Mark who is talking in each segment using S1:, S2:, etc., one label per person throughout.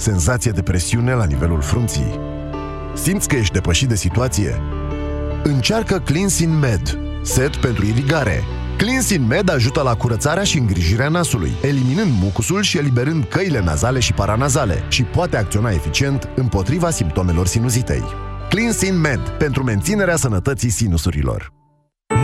S1: senzație de presiune la nivelul frunții? Simți că ești depășit de situație? Încearcă Cleansin Med, set pentru irigare. Cleansin Med ajută la curățarea și îngrijirea nasului, eliminând mucusul și eliberând căile nazale și paranazale și poate acționa eficient împotriva simptomelor sinuzitei. Cleansin Med, pentru menținerea sănătății sinusurilor.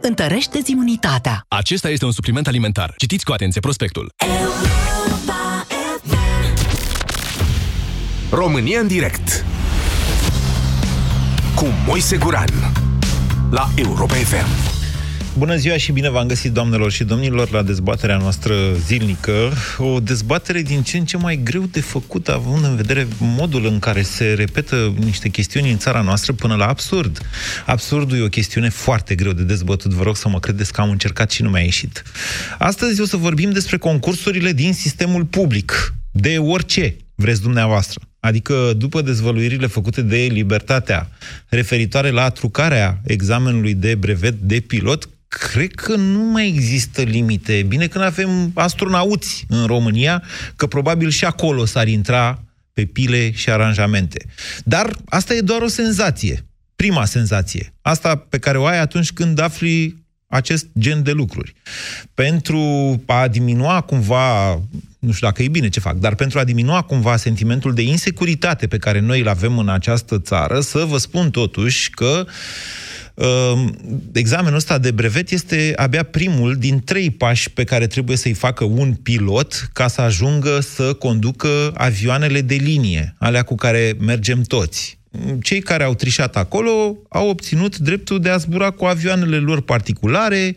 S2: întărește imunitatea.
S3: Acesta este un supliment alimentar. Citiți cu atenție prospectul.
S4: România în direct cu Moise Guran la Europa FM.
S5: Bună ziua și bine v-am găsit, doamnelor și domnilor, la dezbaterea noastră zilnică. O dezbatere din ce în ce mai greu de făcut, având în vedere modul în care se repetă niște chestiuni în țara noastră până la absurd. Absurdul e o chestiune foarte greu de dezbătut. Vă rog să mă credeți că am încercat și nu mi-a ieșit. Astăzi o să vorbim despre concursurile din sistemul public. De orice vreți dumneavoastră. Adică după dezvăluirile făcute de Libertatea referitoare la trucarea examenului de brevet de pilot, cred că nu mai există limite. Bine că avem astronauți în România, că probabil și acolo s-ar intra pe pile și aranjamente. Dar asta e doar o senzație. Prima senzație. Asta pe care o ai atunci când afli acest gen de lucruri. Pentru a diminua cumva, nu știu dacă e bine ce fac, dar pentru a diminua cumva sentimentul de insecuritate pe care noi îl avem în această țară, să vă spun totuși că uh, Ehm, examenul ăsta de brevet este abia primul din trei pași pe care trebuie să-i facă un pilot ca să ajungă să conducă avioanele de linie, alea cu care mergem toți. Cei care au trișat acolo au obținut dreptul de a zbura cu avioanele lor particulare,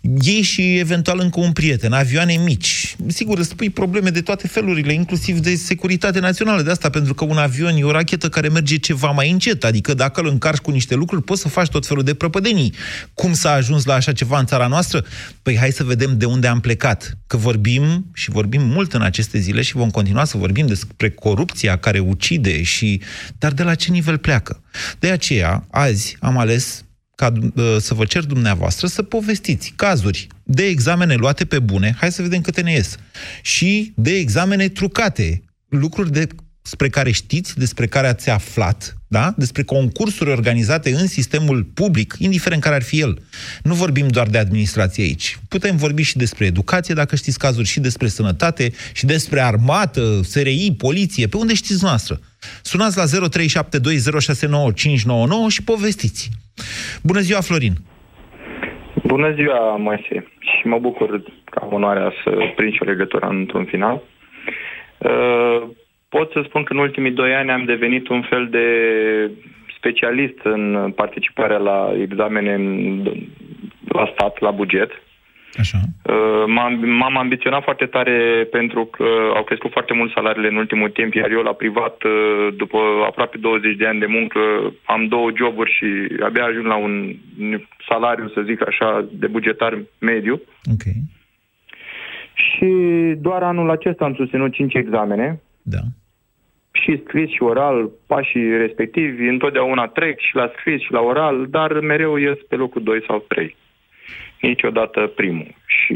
S5: ei și eventual încă un prieten, avioane mici. Sigur, îți pui probleme de toate felurile, inclusiv de securitate națională de asta, pentru că un avion e o rachetă care merge ceva mai încet, adică dacă îl încarci cu niște lucruri, poți să faci tot felul de prăpădenii. Cum s-a ajuns la așa ceva în țara noastră? Păi hai să vedem de unde am plecat. Că vorbim și vorbim mult în aceste zile și vom continua să vorbim despre corupția care ucide și... Dar de la ce nivel pleacă? De aceea, azi am ales ca uh, să vă cer dumneavoastră să povestiți cazuri de examene luate pe bune, hai să vedem câte ne ies, și de examene trucate, lucruri de, despre care știți, despre care ați aflat, da? despre concursuri organizate în sistemul public, indiferent care ar fi el. Nu vorbim doar de administrație aici. Putem vorbi și despre educație, dacă știți cazuri, și despre sănătate, și despre armată, SRI, poliție, pe unde știți noastră. Sunați la 0372069599 și povestiți. Bună ziua, Florin!
S6: Bună ziua, Moise! Și mă bucur că am onoarea să prind și o legătură într-un final. Uh, pot să spun că în ultimii doi ani am devenit un fel de specialist în participarea la examene la stat, la buget.
S5: Așa.
S6: Uh, m-am, m-am ambiționat foarte tare pentru că au crescut foarte mult salariile în ultimul timp, iar eu la privat, uh, după aproape 20 de ani de muncă, am două joburi și abia ajung la un salariu, să zic așa, de bugetar mediu.
S5: Ok.
S6: Și doar anul acesta am susținut 5 examene.
S5: Da.
S6: Și scris și oral, pașii respectivi, întotdeauna trec și la scris și la oral, dar mereu ies pe locul 2 sau 3 niciodată primul. Și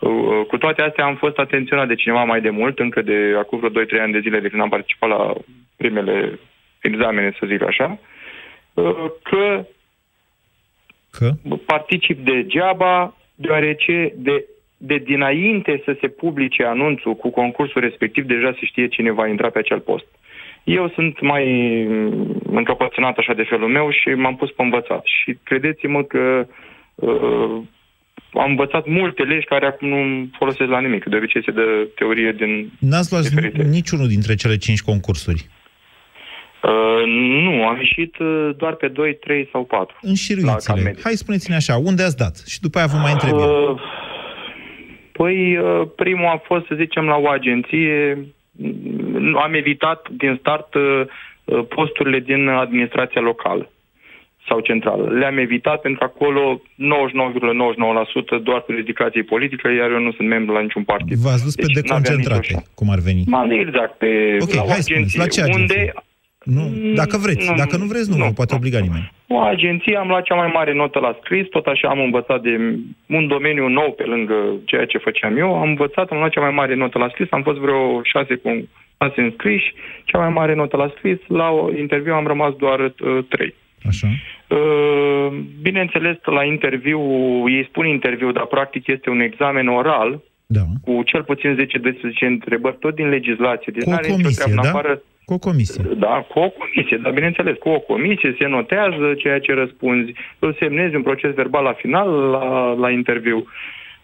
S6: uh, cu toate astea am fost atenționat de cineva mai de mult, încă de acum vreo 2-3 ani de zile de când am participat la primele examene, să zic așa, uh, că,
S5: că?
S6: particip degeaba, deoarece de, de dinainte să se publice anunțul cu concursul respectiv, deja se știe cine va intra pe acel post. Eu sunt mai mm, încăpățânat așa de felul meu și m-am pus pe învățat. Și credeți-mă că uh, am învățat multe legi care acum nu folosesc la nimic. De obicei se dă teorie din
S5: N-ați luat
S6: diferite.
S5: niciunul dintre cele cinci concursuri.
S6: Uh, nu, am ieșit uh, doar pe 2, 3 sau 4. La
S5: Înșiruiți-le.
S6: Calmedic.
S5: Hai, spuneți-ne așa, unde ați dat? Și după aia vă mai întreb eu.
S6: Uh, Păi, uh, primul a fost, să zicem, la o agenție. Mm, Am evitat din start uh, uh, posturile din administrația locală sau centrală. Le-am evitat pentru că acolo 99,99% doar cu dedicație politică, iar eu nu sunt membru la niciun partid.
S5: V-ați dus pe
S6: Deci n-aveam nicio
S5: deconcentrate,
S6: șansă.
S5: cum ar veni.
S6: Ma, exact, pe
S5: Ok,
S6: la o
S5: hai spuneți,
S6: agenție,
S5: la ce agenție?
S6: unde
S5: Nu, dacă vreți.
S6: Nu,
S5: Dacă nu vreți, nu,
S6: nu,
S5: vă poate
S6: nu.
S5: obliga nimeni.
S6: o agenție am luat cea mai mare notă la scris, tot așa am învățat de un domeniu nou pe lângă ceea ce făceam eu. Am învățat, am luat cea mai mare notă la scris, am fost vreo șase cu șase înscriși, cea mai mare notă la scris, la o interviu am rămas doar uh, trei.
S5: Așa.
S6: Uh, bineînțeles, la interviu, ei spun interviu, dar practic este un examen oral
S5: Da.
S6: cu cel puțin 10-12 întrebări, tot din legislație. Deci
S5: Cu o
S6: n-are nicio
S5: comisie,
S6: treabă în
S5: da?
S6: afară
S5: Cu o comisie.
S6: da, cu o comisie, dar bineînțeles, cu o comisie se notează ceea ce răspunzi, îl semnezi un proces verbal la final, la, la interviu.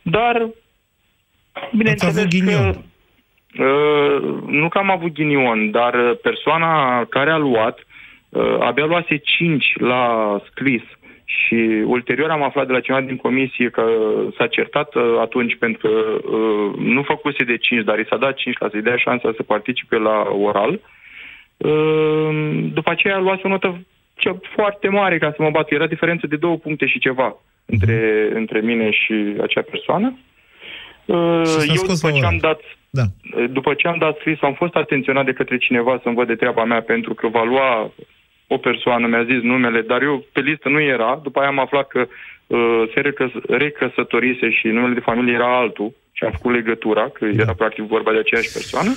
S6: Dar, bineînțeles
S5: avut ghinion.
S6: că... Uh, nu că am avut ghinion, dar uh, persoana care a luat uh, abia luase 5 la scris și ulterior am aflat de la cineva din comisie că s-a certat uh, atunci pentru că uh, nu făcuse de 5, dar i s-a dat 5 la să-i dea șansa să participe la oral. Uh, după aceea luase o notă ce- foarte mare ca să mă bat. Era diferență de două puncte și ceva între, între mine și acea persoană. Uh,
S5: Și s-a
S6: Eu
S5: scos
S6: după
S5: la
S6: ce am
S5: oral.
S6: dat
S5: Da.
S6: după ce am dat scris, am fost atenționat de către cineva să-mi văd de treaba mea pentru că va lua o persoană, mi-a zis numele, dar eu pe listă nu era. După aia am aflat că uh, se recăs- recăsătorise și numele de familie era altul și am făcut legătura, că
S5: Da.
S6: era practic vorba de aceeași persoană.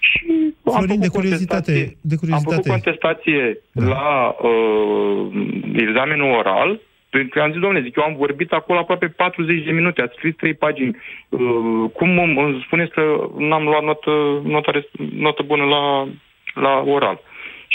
S6: Și am
S5: Florin,
S6: făcut
S5: de curiozitate,
S6: contestație-
S5: de
S6: Am făcut
S5: curiozitate.
S6: contestație
S5: Da.
S6: la uh, examenul oral, pentru că am zis, domnule, zic, eu am vorbit acolo aproape 40 de minute, ați scris 3 pagini. Uh, cum îmi îmi spuneți că n-am luat notă, notă, res- notă bună la, la oral?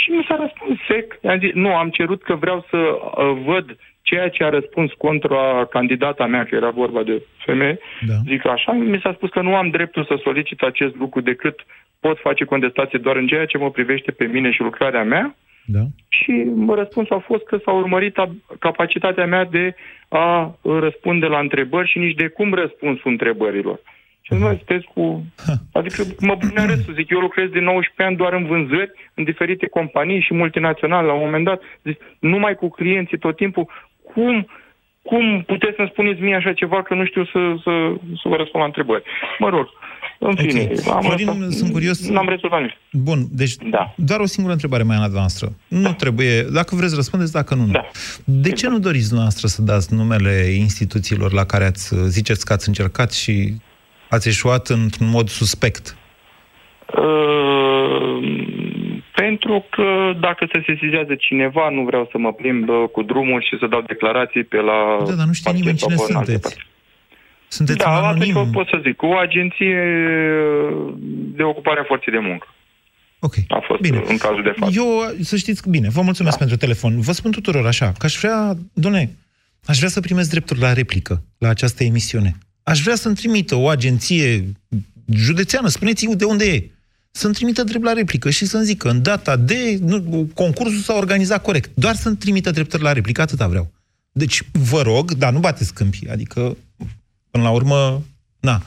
S6: Și mi s-a răspuns sec. Am zis, nu, am cerut că vreau să uh, văd ceea ce a răspuns contra candidata mea, că era vorba de femeie,
S5: Da.
S6: zic așa, mi s-a spus că nu am dreptul să solicit acest lucru decât pot face contestație doar în ceea ce mă privește pe mine și lucrarea mea
S5: Da.
S6: și răspunsul a fost că s-a urmărit ab- capacitatea mea de a răspunde la întrebări și nici de cum răspunsul întrebărilor. Și nu sunteți cu... Adică mă pune în râs să zic, eu lucrez de 19 ani doar în vânzări, în diferite companii și multinaționale. La un moment dat, zic, numai cu clienții tot timpul, cum, cum puteți să-mi spuneți mie așa ceva că nu știu să, să, să vă răspund la întrebări? Mă rog, în
S5: Ok.
S6: fine, am
S5: Florin,
S6: asta-
S5: sunt curios-
S6: N-am rezolvat nimic.
S5: Bun, deci
S6: Da.
S5: doar o singură întrebare mai la noastră. Nu trebuie, dacă vreți răspundeți, dacă nu, nu.
S6: Da.
S5: De ce nu doriți noastră să dați numele instituțiilor la care ați ziceți că ați încercat și ați eșuat într-un mod suspect?
S6: Uh, pentru că dacă se sesizează cineva, nu vreau să mă plimb uh, cu drumul și să dau declarații pe la...
S5: Da, dar nu știe
S6: parchet
S5: nimeni cine
S6: sau în alte
S5: sunteți.
S6: părți.
S5: Sunteți
S6: Da,
S5: un
S6: atunci
S5: anonim.
S6: vă pot să zic, o agenție uh, de ocupare a forței de muncă.
S5: Ok.
S6: A fost
S5: Bine.
S6: uh, în cazul de față.
S5: Eu, să știți, că bine, vă mulțumesc
S6: Da.
S5: pentru telefon. Vă spun tuturor așa, că aș vrea, doamne, aș vrea să primesc drepturi la replică la această emisiune. Aș vrea să-mi trimită o agenție județeană, spuneți de unde e, să-mi trimită drept la replică și să-mi zică în data de, nu, concursul s-a organizat corect. Doar să-mi trimită drepturi la replică, atâta vreau. Deci, vă rog, dar nu bateți câmpii, adică, până la urmă, na,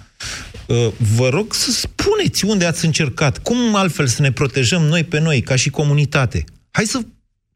S5: Uh, vă rog să spuneți unde ați încercat, cum altfel să ne protejăm noi pe noi, ca și comunitate. Hai să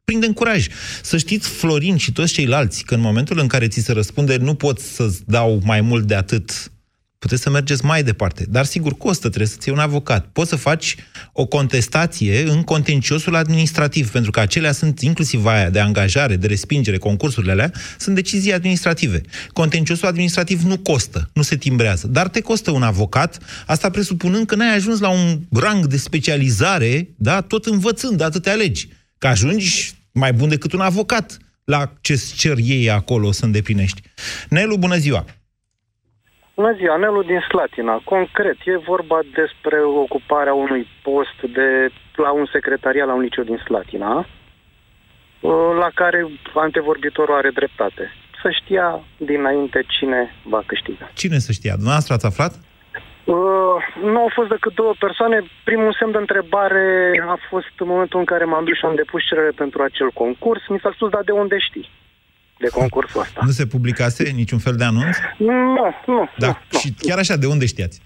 S5: prindem curaj. Să știți, Florin și toți ceilalți, că în momentul în care ți se răspunde nu pot să-ți dau mai mult de atât, puteți să mergeți mai departe. Dar sigur costă, trebuie să-ți iei un avocat. Poți să faci o contestație în contenciosul administrativ, pentru că acelea sunt inclusiv aia de angajare, de respingere, concursurile alea, sunt decizii administrative. Contenciosul administrativ nu costă, nu se timbrează, dar te costă un avocat, asta presupunând că n-ai ajuns la un rang de specializare, da, tot învățând atâtea legi, că ajungi mai bun decât un avocat la ce cer ei acolo să îndeplinești. Nelu, bună ziua!
S7: Bună ziua, Nelu din Slatina. Concret, e vorba despre ocuparea unui post de la un secretariat la un liceu din Slatina, uh, la care antevorbitorul are dreptate. Să știa dinainte cine va câștiga.
S5: Cine să știa? Dumneavoastră ați aflat?
S7: Uh, nu au fost decât două persoane. Primul semn de întrebare a fost în momentul în care m-am dus și am depus cerere pentru acel concurs. Mi s-a spus, dar de unde știi? De concursul ăsta.
S5: Nu se publicase niciun fel de anunț?
S7: Nu, nu.
S5: Da,
S7: nu,
S5: și chiar așa, de unde știați?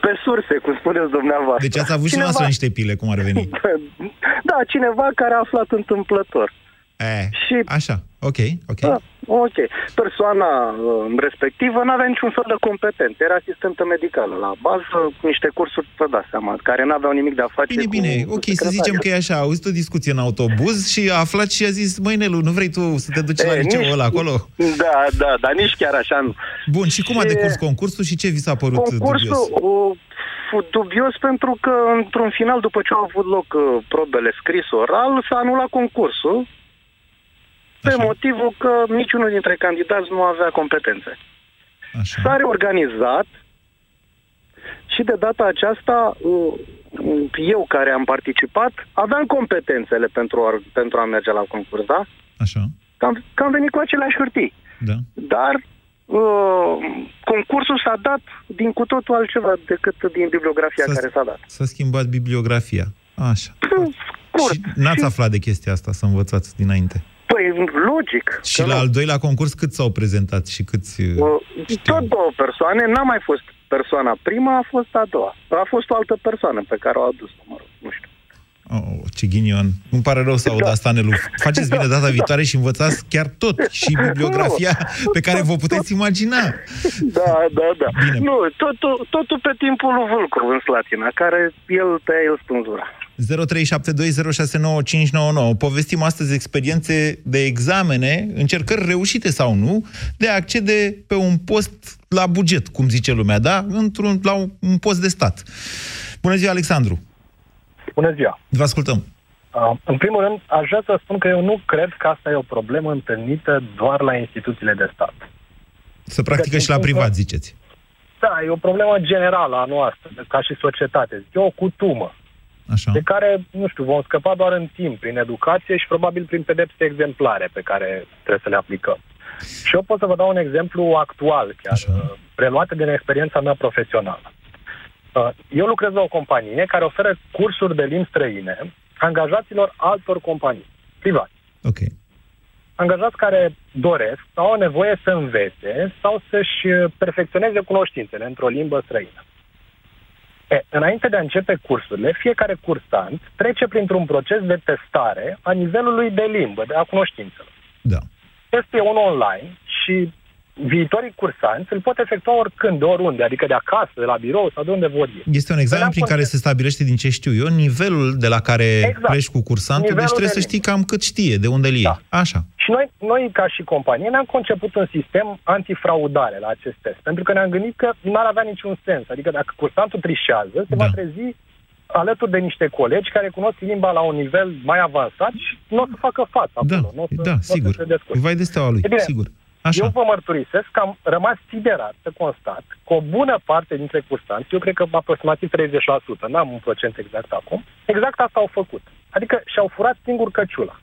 S7: Pe surse, cum spuneți dumneavoastră.
S5: Deci ați avut și
S7: Cineva-
S5: noastră niște pile, cum ar veni.
S7: Da, cineva care a aflat întâmplător.
S5: E,
S7: Și
S5: așa, ok, ok.
S7: Da, ok. Persoana uh, respectivă nu avea niciun fel de competență. Era asistentă medicală la bază, cu niște cursuri, vă dați seama, care nu aveau nimic de a face
S5: Bine,
S7: cu
S5: bine,
S7: cu
S5: ok, să zicem
S7: secretariat.
S5: că e așa, a auzit o discuție în autobuz și a aflat și a zis, măi, Nelu, nu vrei tu să te duci la
S7: E,
S5: liceul
S7: nici-
S5: ăla acolo?
S7: Da, da, dar nici chiar așa nu.
S5: Bun, și cum a
S7: Și-
S5: decurs concursul și ce vi s-a părut
S7: Concursul
S5: dubios?
S7: uh, fu- dubios pentru că, într-un final, după ce au avut loc uh, probele scris-oral, s-a anulat concursul pe
S5: Așa.
S7: motivul că niciunul dintre candidați nu avea competențe.
S5: Așa.
S7: S-a reorganizat și de data aceasta uh, eu care am participat aveam competențele pentru a, pentru a merge la concurs, da?
S5: Așa,
S7: Că am, că am venit cu aceleași hârtii.
S5: da.
S7: Dar uh, concursul s-a dat din cu totul altceva decât din bibliografia
S5: S-a-
S7: care s-a dat.
S5: S-a schimbat bibliografia. Așa.
S7: Scurt.
S5: Și n-ați aflat de chestia asta, să învățați dinainte.
S7: Păi, logic.
S5: Și
S7: că
S5: la
S7: nu.
S5: al doilea concurs cât s-au prezentat și câți... uh,
S7: Uh,
S5: știu.
S7: Tot două persoane, n-a mai fost persoana prima, a fost a doua. A fost o altă persoană pe care o a adus, mă rog, nu știu.
S5: Oh, ce ghinion. Îmi pare rău să aud
S7: Da.
S5: asta, Nelu. Faceți bine data viitoare și învățați chiar tot. Și bibliografia pe care vă puteți imagina.
S7: Da, da, da.
S5: Bine.
S7: Nu, totul, totul pe timpul lui Vâlcov în Slatina, care el tăia, el spânzura.
S5: 0372069599. Povestim astăzi experiențe de examene, încercări reușite sau nu, de a accede pe un post la buget, cum zice lumea, da? Într-un, la un, un post de stat. Bună ziua, Alexandru!
S8: Bună ziua!
S5: Vă ascultăm.
S8: Uh, În primul rând, aș vrea să spun că eu nu cred că asta e o problemă întâlnită doar la instituțiile de stat.
S5: Să practică și la privat, ziceți.
S8: Da, e o problemă generală a noastră, ca și societate. E o cutumă
S5: Așa.
S8: de care, nu știu, vom scăpa doar în timp, prin educație și probabil prin pedepse exemplare pe care trebuie să le aplicăm. Și eu pot să vă dau un exemplu actual, chiar,
S5: Așa.
S8: uh, preluat din experiența mea profesională. Uh, Eu lucrez la o companie care oferă cursuri de limbi străine angajaților altor companii private.
S5: Ok.
S8: Angajați care doresc sau au nevoie să învețe sau să-și uh, perfecționeze cunoștințele într-o limbă străină. E, înainte de a începe cursurile, fiecare cursant trece printr-un proces de testare a nivelului de limbă, de a cunoștințelor.
S5: Da.
S8: Testul e unul online și viitorii cursanți îl pot efectua oricând, de oriunde, adică de acasă, de la birou sau de unde vor ei.
S5: Este un examen
S8: Vedeam
S5: prin care
S8: foarte-
S5: se stabilește, din ce știu eu, nivelul de la care
S8: Exact.
S5: pleci cu cursantul,
S8: Nivelul
S5: deci trebuie
S8: de
S5: să știi cam cât știe, de unde îl iei.
S8: Da.
S5: Așa.
S8: Și noi, noi, ca și companie, ne-am conceput un sistem antifraudare la acest test. Pentru că ne-am gândit că n-ar avea niciun sens. Adică dacă cursantul trișează, se
S5: Da.
S8: va trezi alături de niște colegi care cunosc limba la un nivel mai avansat și nu o să facă față
S5: Da,
S8: acolo. n-o să,
S5: da,
S8: n-o să
S5: sigur.
S8: se descurce.
S5: Vai de steaua lui,
S8: E bine,
S5: sigur. Așa.
S8: Eu vă mărturisesc că am rămas siderat să constat că o bună parte dintre cursanți, eu cred că aproximativ 30%, n-am un procent exact acum, exact asta au făcut. Adică și-au furat singur căciula.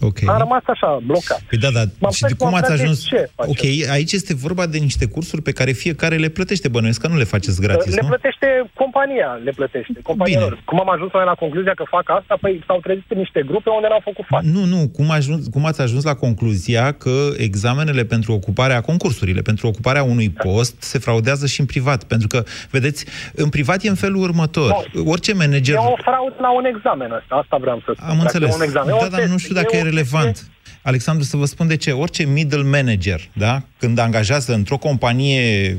S5: Ok.
S8: Am rămas așa, blocat.
S5: Păi da, dar
S8: M-am
S5: și de
S8: pus
S5: cum ați
S8: blocat de
S5: ajuns...
S8: ce faceți?
S5: Ok, aici este vorba de niște cursuri pe care fiecare le plătește, bănuiesc că nu le faceți gratis,
S8: le
S5: nu?
S8: plătește compania, le plătește. Compania
S5: Bine.
S8: lor. Cum am ajuns noi la concluzia că fac asta? Păi s-au trezit în niște grupe unde n-au făcut față.
S5: Nu, nu, cum, ajuns, cum ați ajuns la concluzia că examenele pentru ocuparea, concursurile pentru ocuparea unui post se fraudează și în privat? Pentru că, vedeți, în privat e în felul următor. Orice manager...
S8: E o fraudă la un examen ăsta, asta vreau să spun.
S5: Am
S8: Dacă
S5: înțeles.
S8: e Un examen,
S5: da,
S8: un
S5: dar
S8: test,
S5: nu știu dacă e,
S8: un-
S5: relevant. Alexandru, să vă spun de ce. Orice middle manager, da? când angajează într-o companie,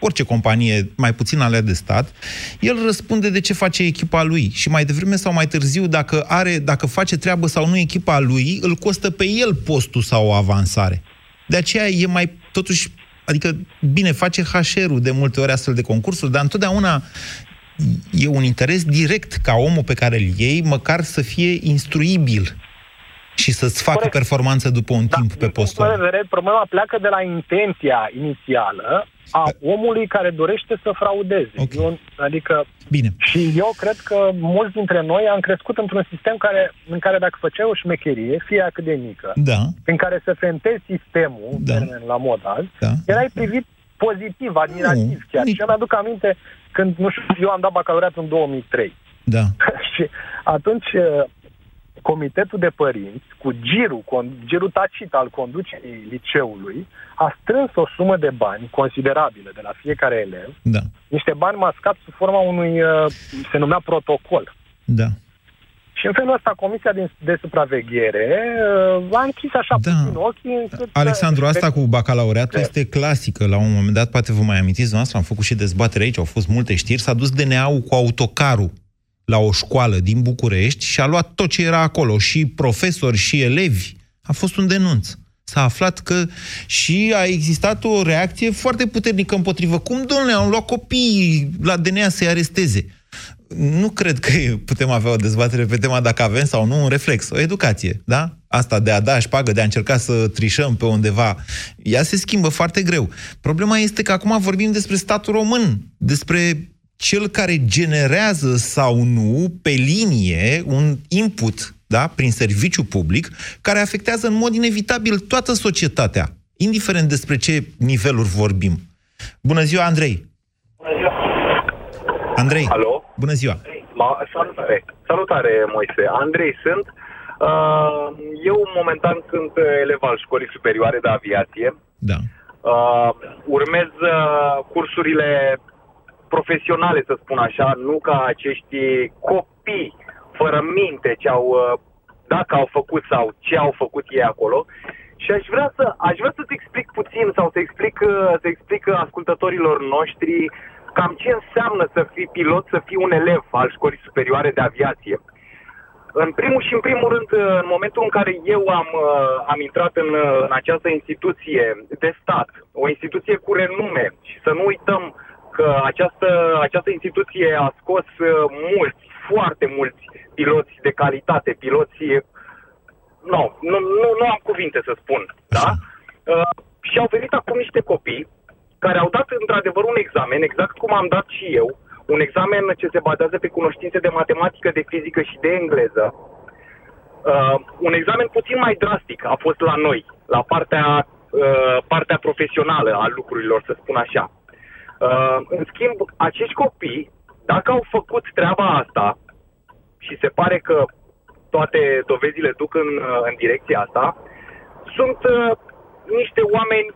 S5: orice companie, mai puțin alea de stat, el răspunde de ce face echipa lui. Și mai devreme sau mai târziu, dacă, are, dacă face treabă sau nu echipa lui, îl costă pe el postul sau o avansare. De aceea e mai, totuși, adică, bine, face HR-ul de multe ori astfel de concursuri, dar întotdeauna e un interes direct ca omul pe care îl iei, măcar să fie instruibil. Și și să-ți facă
S8: Corect.
S5: performanță după un timp pe
S8: din
S5: postul
S8: punctul
S5: ăla.
S8: de vedere, problema pleacă de la intenția inițială a omului care dorește să fraudeze.
S5: Ok.
S8: Eu, adică,
S5: Bine.
S8: și eu cred că mulți dintre noi am crescut într-un sistem care, în care dacă făceai o șmecherie, fie cât de mică,
S5: Da,
S8: prin care să fentezi sistemul,
S5: Da.
S8: termen la mod azi,
S5: da.
S8: erai privit pozitiv, admirativ
S5: Nu,
S8: chiar.
S5: nici-
S8: Și eu mi-aduc aminte când, nu știu, eu am dat bacalaureatul în 2003.
S5: Da.
S8: și atunci uh, comitetul de părinți, cu girul, con- girul tacit al conducerii liceului, a strâns o sumă de bani considerabilă de la fiecare elev,
S5: Da.
S8: niște bani mascați sub forma unui, uh, se numea protocol.
S5: Da.
S8: Și în felul ăsta, Comisia de, de Supraveghere uh, a închis așa
S5: Da.
S8: puțin ochii încât...
S5: Alexandru,
S8: uh,
S5: asta cu bacalaureatul
S8: Da.
S5: este clasică. La un moment dat, poate vă mai amintiți noastră, am făcut și dezbatere aici, au fost multe știri, s-a dus DNA-ul cu autocarul la o școală din București și a luat tot ce era acolo, și profesori, și elevi. A fost un denunț. S-a aflat că și a existat o reacție foarte puternică împotrivă. Cum, domnule, au luat copiii la DNA să-i aresteze? nu cred că putem avea o dezbatere pe tema dacă avem sau nu un reflex, o educație, da? Asta de a da șpagă, de a încerca să trișăm pe undeva, ea se schimbă foarte greu. Problema este că acum vorbim despre statul român, despre cel care generează sau nu pe linie un input, da, prin serviciu public, care afectează în mod inevitabil toată societatea, indiferent despre ce niveluri vorbim. Bună ziua, Andrei! Andrei,
S9: Alo?
S5: bună ziua!
S9: Ma, salutare. Salutare, Moise. Andrei sunt. Uh, eu momentan sunt elev al școlii superioare de aviație.
S5: Da.
S9: Uh, urmez uh, cursurile profesionale, să spun așa, nu ca acești copii fără minte ce au, uh, dacă au făcut sau ce au făcut ei acolo. Și aș vrea să aș vrea să-ți explic puțin sau să explic, uh, să explic ascultătorilor noștri cam ce înseamnă să fii pilot, să fii un elev al școlii superioare de aviație. În primul și în primul rând, în momentul în care eu am, uh, am intrat în, uh, în această instituție de stat, o instituție cu renume, și să nu uităm că această, această instituție a scos uh, mulți, foarte mulți piloți de calitate, piloți... No, nu, nu, nu am cuvinte să spun, da? Uh, și au venit acum niște copii care au dat într-adevăr un examen, exact cum am dat și eu, un examen ce se bazează pe cunoștințe de matematică, de fizică și de engleză. Uh, un examen puțin mai drastic a fost la noi, la partea, uh, partea profesională a lucrurilor, să spun așa. Uh, în schimb, acești copii, dacă au făcut treaba asta, și se pare că toate dovezile duc în, uh, în direcția asta, sunt uh, niște oameni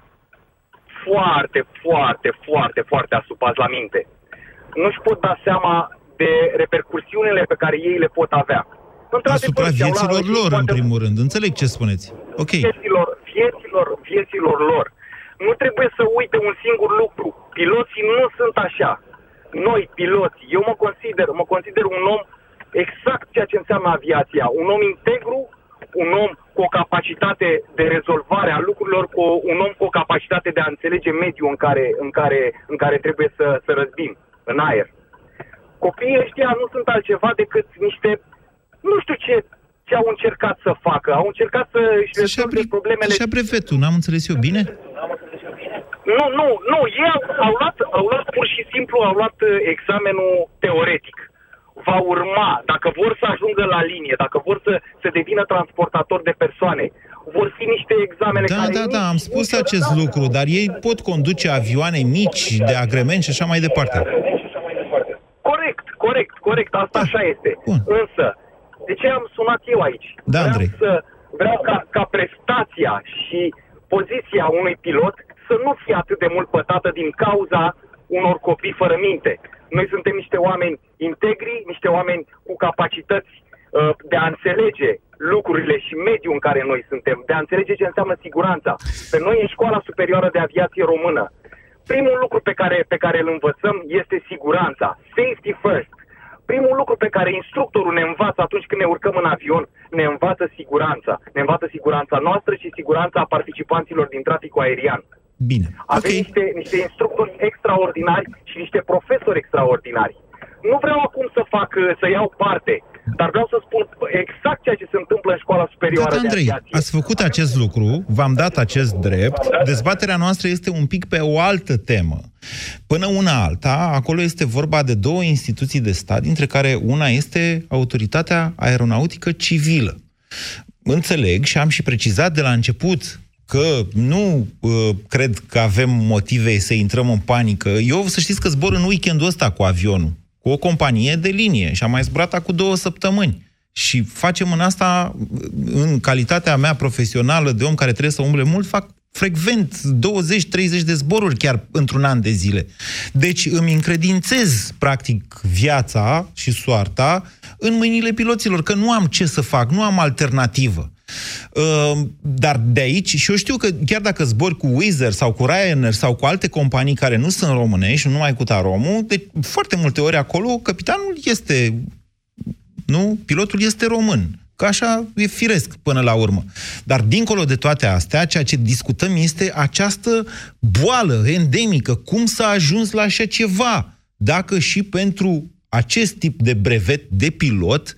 S9: foarte, foarte, foarte, foarte asupați la minte. Nu-și pot da seama de repercursiunile pe care ei le pot avea.
S5: Asupra
S9: și-au luat-
S5: vieților
S9: și
S5: lor, în
S9: poate-
S5: primul rând. Înțeleg ce spuneți. Ok.
S9: Vieților, vieților, vieților lor. Nu trebuie să uite un singur lucru. Piloții nu sunt așa. Noi, piloții, eu mă consider, mă consider un om exact ceea ce înseamnă aviația. Un om integru, un om cu o capacitate de rezolvare a lucrurilor, cu o- un om cu o capacitate de a înțelege mediul în care, în care, în care trebuie să, să răzbim, în aer. Copiii ăștia nu sunt altceva decât niște, nu știu ce, ce au încercat să facă. Au încercat să își
S5: Să-și
S9: rezolve
S5: apre-
S9: problemele
S5: să-și apre brevetul, n-am înțeles eu bine?
S9: nu, nu, nu, ei au, au, luat, au luat pur și simplu, au luat uh, examenul teoretic. Va urma, dacă vor să ajungă la linie, dacă vor să, să devină transportator de persoane, vor fi niște examene
S5: Da,
S9: care
S5: da,
S9: nici-
S5: da, am spus acest lucru, dar ei pot conduce avioane mici, de agrement și așa mai departe.
S9: Corect, corect, corect, asta așa este.
S5: Bun.
S9: Însă, de ce am sunat eu aici?
S5: Da,
S9: vreau
S5: Andrei.
S9: să vreau ca, ca prestația și poziția unui pilot să nu fie atât de mult pătată din cauza unor copii fără minte. Noi suntem niște oameni integri, niște oameni cu capacități uh, de a înțelege lucrurile și mediul în care noi suntem, de a înțelege ce înseamnă siguranța. Pe noi, în Școala Superioară de Aviație Română, primul lucru pe care, pe care îl învățăm este siguranța. Safety first. Primul lucru pe care instructorul ne învață atunci când ne urcăm în avion, ne învață siguranța. Ne învață siguranța noastră și siguranța participanților din traficul aerian.
S5: Bine.
S9: Avem
S5: Ok.
S9: niște, niște instructori extraordinari și niște profesori extraordinari. Nu vreau acum să fac, să iau parte Dar vreau să spun exact ceea ce se întâmplă în școala superioară
S5: Gata,
S9: de
S5: Andrei,
S9: aviație.
S5: ați făcut acest lucru, v-am dat acest drept. Dezbaterea noastră este un pic pe o altă temă. Până una alta, acolo este vorba de două instituții de stat, dintre care una este Autoritatea Aeronautică Civilă. Înțeleg și am și precizat de la început că nu uh, cred că avem motive să intrăm în panică. Eu să știți că zbor în weekendul ăsta cu avionul, cu o companie de linie și am mai zburat cu două săptămâni. Și facem în asta, în calitatea mea profesională de om care trebuie să umble mult, fac frecvent 20-30 de zboruri chiar într-un an de zile. Deci îmi încredințez, practic, viața și soarta în mâinile piloților, că nu am ce să fac, nu am alternativă. Uh, dar de aici, și eu știu că chiar dacă zbori cu Wizz Air sau cu Ryanair sau cu alte companii care nu sunt românești, nu numai cu Taromul, de foarte multe ori acolo capitanul este nu? Pilotul este român. Că așa e firesc până la urmă. Dar dincolo de toate astea, ceea ce discutăm este această boală endemică. Cum s-a ajuns la așa ceva? Dacă și pentru acest tip de brevet de pilot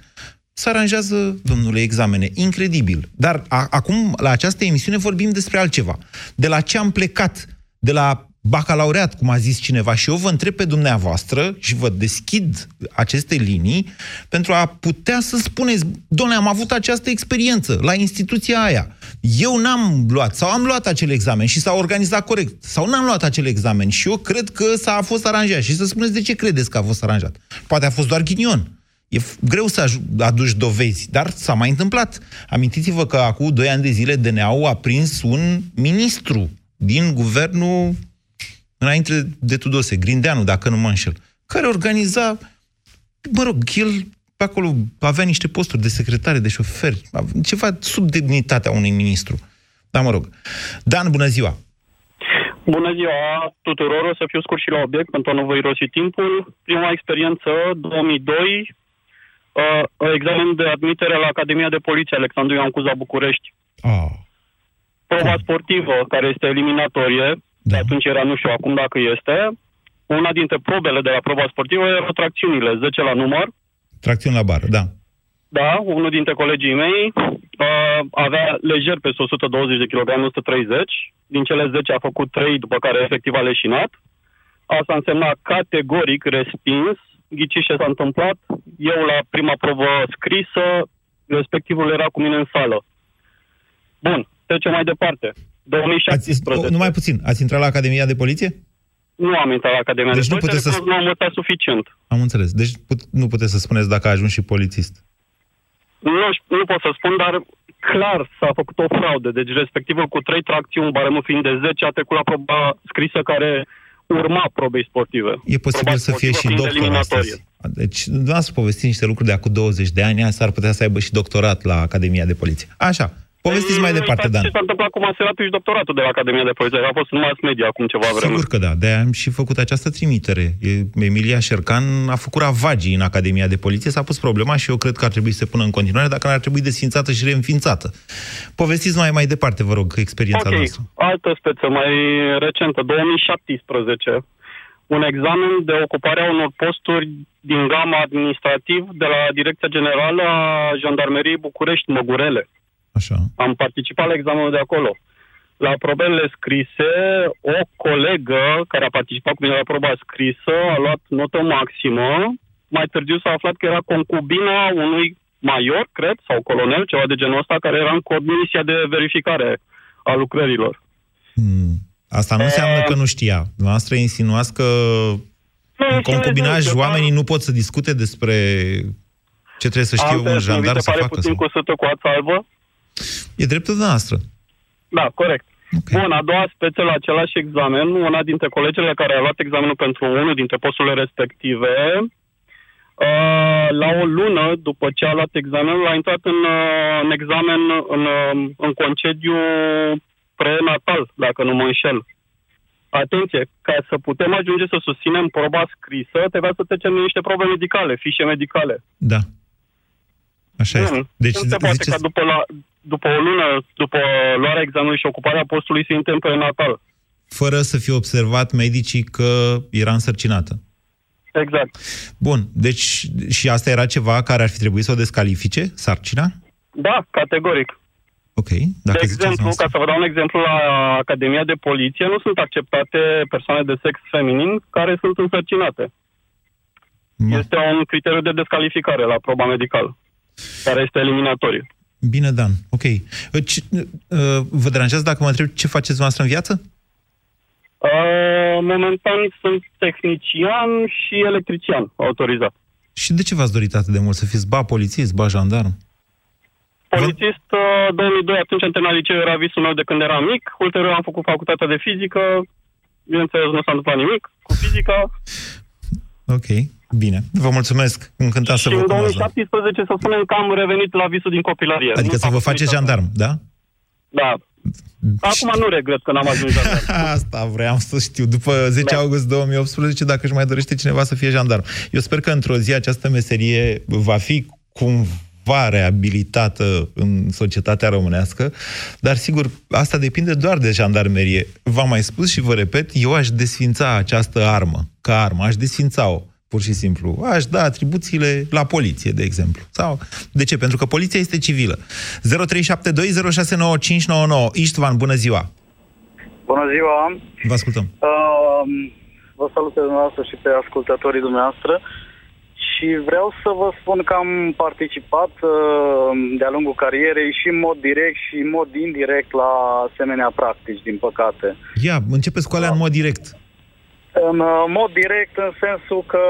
S5: se aranjează, domnule, examene. Incredibil. Dar a, acum, la această emisiune, vorbim despre altceva. De la ce am plecat? De la bacalaureat, cum a zis cineva, și eu vă întreb pe dumneavoastră și vă deschid aceste linii pentru a putea să spuneți, domnule, am avut această experiență la instituția aia. Eu n-am luat, sau am luat acel examen și s-a organizat corect, sau n-am luat acel examen și eu cred că s-a fost aranjat. Și să spuneți de ce credeți că a fost aranjat. Poate a fost doar ghinion. E greu să aduci dovezi, dar s-a mai întâmplat. Amintiți-vă că acum doi ani de zile DNA-ul a prins un ministru din guvernul înainte de Tudose, Grindeanu, dacă nu mă înșel, care organiza, mă rog, el pe acolo avea niște posturi de secretare, de șoferi, ceva sub demnitatea unui ministru. Da, mă rog. Dan, bună ziua!
S10: Bună ziua tuturor, o să fiu scurt și la obiect pentru a nu vă irosi timpul. Prima experiență, 2002, uh, examen de admitere la Academia de Poliție Alexandru Ioan Cuza București.
S5: Oh.
S10: Proba sportivă, care este eliminatorie, da. atunci era, nu știu acum dacă este, una dintre probele de la proba sportivă erau tracțiunile, 10 la număr.
S5: Tracțiuni la bară, da.
S10: Da, unul dintre colegii mei uh, avea lejer pe 120 de kg, 130. Din cele 10 a făcut 3, după care efectiv a leșinat. Asta însemna categoric respins. Ghiciți ce s-a întâmplat? Eu la prima probă scrisă, respectivul era cu mine în sală. Bun, trecem mai departe. 2017.
S5: Ați, numai puțin. Ați intrat la Academia de Poliție?
S10: Nu am intrat la Academia
S5: deci
S10: de
S5: nu
S10: Poliție,
S5: puteți să...
S10: nu am învățat suficient.
S5: Am înțeles. Deci put, nu puteți să spuneți dacă a ajuns și polițist.
S10: Nu, nu pot să spun, dar clar s-a făcut o fraudă. Deci respectivul cu trei tracțiuni, baremul fiind de 10, a trecut la proba scrisă care urma probei sportive.
S5: E posibil
S10: proba
S5: să fie și doctor astăzi. Deci, nu ați povestit niște lucruri de acum 20 de ani, s-ar putea să aibă și doctorat la Academia de Poliție. Așa, Povestiți mai departe, Dan.
S10: Ce s-a întâmplat cu maseratul și doctoratul de la Academia de Poliție? A fost în mass media acum ceva vreme.
S5: Sigur că da, de am și făcut această trimitere. Emilia Șercan a făcut ravagii în Academia de Poliție, s-a pus problema și eu cred că ar trebui să se pună în continuare, dacă ar trebui desfințată și reînființată. Povestiți mai mai departe, vă rog, experiența
S10: okay.
S5: noastră.
S10: altă speță mai recentă, 2017 un examen de ocupare a unor posturi din gama administrativ de la Direcția Generală a Jandarmeriei București, Măgurele.
S5: Așa.
S10: Am participat la examenul de acolo. La probele scrise, o colegă care a participat cu mine la proba scrisă a luat notă maximă. Mai târziu s-a aflat că era concubina unui major, cred, sau colonel, ceva de genul ăsta, care era în comisia de verificare a lucrărilor.
S5: Hmm. Asta nu înseamnă că nu știa. Noastră insinuați că în concubinaj oamenii nu pot să discute despre ce trebuie să știe un jandar să facă.
S10: puțin sau... cu sătă cu ața albă?
S5: E dreptul noastră.
S10: Da, corect. Okay. Bun, a doua speță la același examen, una dintre colegele care a luat examenul pentru unul dintre posturile respective, uh, la o lună după ce a luat examenul, a intrat în, uh, în examen, în, uh, în concediu prenatal, dacă nu mă înșel. Atenție, ca să putem ajunge să susținem proba scrisă, trebuia să trecem niște probe medicale, fișe medicale.
S5: Da. Așa
S10: nu,
S5: este. Deci,
S10: nu se poate ziceți... ca după, la, după o lună, după luarea examenului și ocuparea postului, să intre în prenatal.
S5: Fără să fie observat medicii că era însărcinată.
S10: Exact.
S5: Bun, deci și asta era ceva care ar fi trebuit să o descalifice, sarcina?
S10: Da, categoric.
S5: Ok. Dacă
S10: de
S5: ziceți
S10: exemplu,
S5: noastră.
S10: ca să vă dau un exemplu, la Academia de Poliție nu sunt acceptate persoane de sex feminin care sunt însărcinate.
S5: Ma.
S10: Este un criteriu de descalificare la proba medicală, care este eliminatoriu.
S5: Bine, Dan. Ok. Ce, uh, vă deranjează dacă mă întreb ce faceți noastră în viață?
S10: Uh, momentan sunt tehnician și electrician autorizat.
S5: Și de ce v-ați dorit atât de mult să fiți ba polițist, ba jandarm?
S10: Polițist, uh, 2002, atunci am terminat liceu, era visul meu de când eram mic. Ulterior am făcut facultatea de fizică. Bineînțeles, nu s-a întâmplat nimic cu fizica.
S5: Ok, bine. Vă mulțumesc. Încântat să
S10: și
S5: vă
S10: în
S5: cunosc. Dan.
S10: 2017, să spunem că am revenit la visul din copilărie.
S5: Adică
S10: Nu
S5: să vă
S10: fac
S5: faceți
S10: nimic
S5: jandarm, da?
S10: acum. Da. Acum nu regret că n-am ajuns jandarm.
S5: Asta vreau să știu. După 10
S10: Da.
S5: august 2018, dacă își mai dorește cineva să fie jandarm. Eu sper că într-o zi această meserie va fi cumva reabilitată în societatea românească, dar sigur, asta depinde doar de jandarmerie. V-am mai spus și vă repet, eu aș desfința această armă, ca armă, aș desfința-o pur și simplu. Aș da atribuțiile la poliție, de exemplu. Sau, de ce? Pentru că poliția este civilă. 0372069599. Istvan, bună ziua!
S11: Bună ziua!
S5: Vă ascultăm.
S11: Uh, vă salut pe dumneavoastră și pe ascultătorii dumneavoastră și vreau să vă spun că am participat uh, de-a lungul carierei și în mod direct și în mod indirect la asemenea practici, din păcate.
S5: Ia, începeți cu alea în mod direct.
S11: În uh, mod direct, în sensul că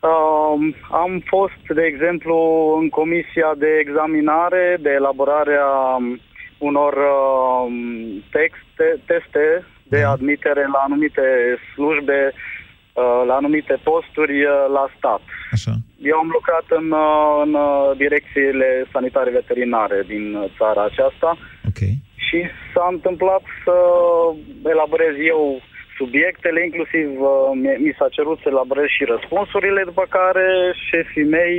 S11: uh, am fost, de exemplu, în comisia de examinare, de elaborare a um, unor uh, texte, teste de admitere la anumite slujbe, uh, la anumite posturi uh, la stat.
S5: Așa.
S11: Eu am lucrat în, uh, în uh, direcțiile sanitare veterinare din uh, țara aceasta
S5: Ok.
S11: și s-a întâmplat să elaborez eu subiectele, inclusiv uh, mi- mi s-a cerut să elaborez și răspunsurile, după care șefii mei